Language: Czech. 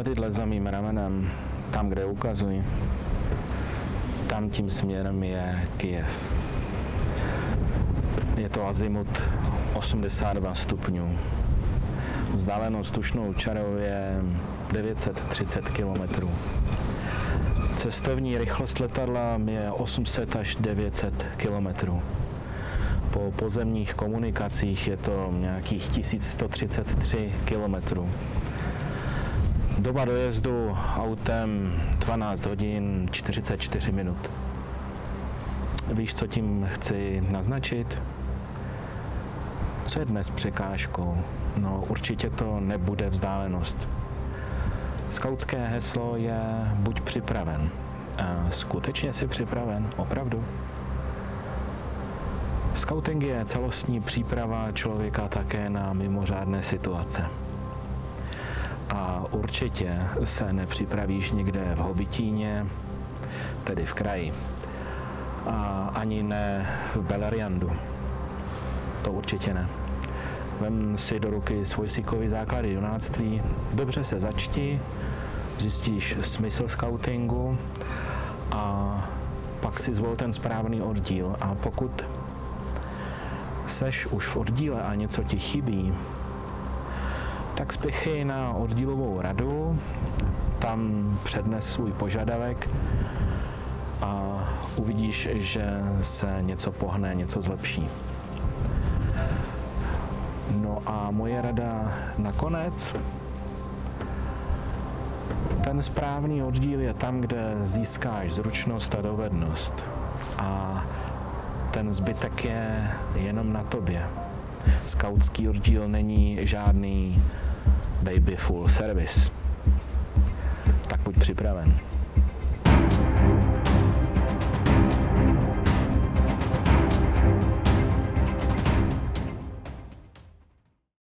Tadyhle za mým ramenem, tam, kde ukazuji, tam tím směrem je Kyjev. Je to azimut 82 stupňů. Vzdálenost tušnou čarou je 930 km. Cestovní rychlost letadla je 800 až 900 km. Po pozemních komunikacích je to nějakých 1133 km. Doba dojezdu autem 12 hodin 44 minut. Víš, co tím chci naznačit? Co je dnes překážkou? No určitě to nebude vzdálenost. Skautské heslo je buď připraven. A skutečně jsi připraven? Opravdu? Scouting je celostní příprava člověka také na mimořádné situace. A určitě se nepřipravíš někde v Hobitíně, tedy v kraji, a ani ne v Beleriandu. To určitě ne. Vem si do ruky svůj síkový základy junáctví, dobře se začti, zjistíš smysl scoutingu a pak si zvol ten správný oddíl. A pokud seš už v oddíle a něco ti chybí, tak spěchej na oddílovou radu, tam přednes svůj požadavek a uvidíš, že se něco pohne, něco zlepší. No a moje rada nakonec, ten správný oddíl je tam, kde získáš zručnost a dovednost. A ten zbytek je jenom na tobě. Skautský oddíl není žádný baby full service. Tak buď připraven.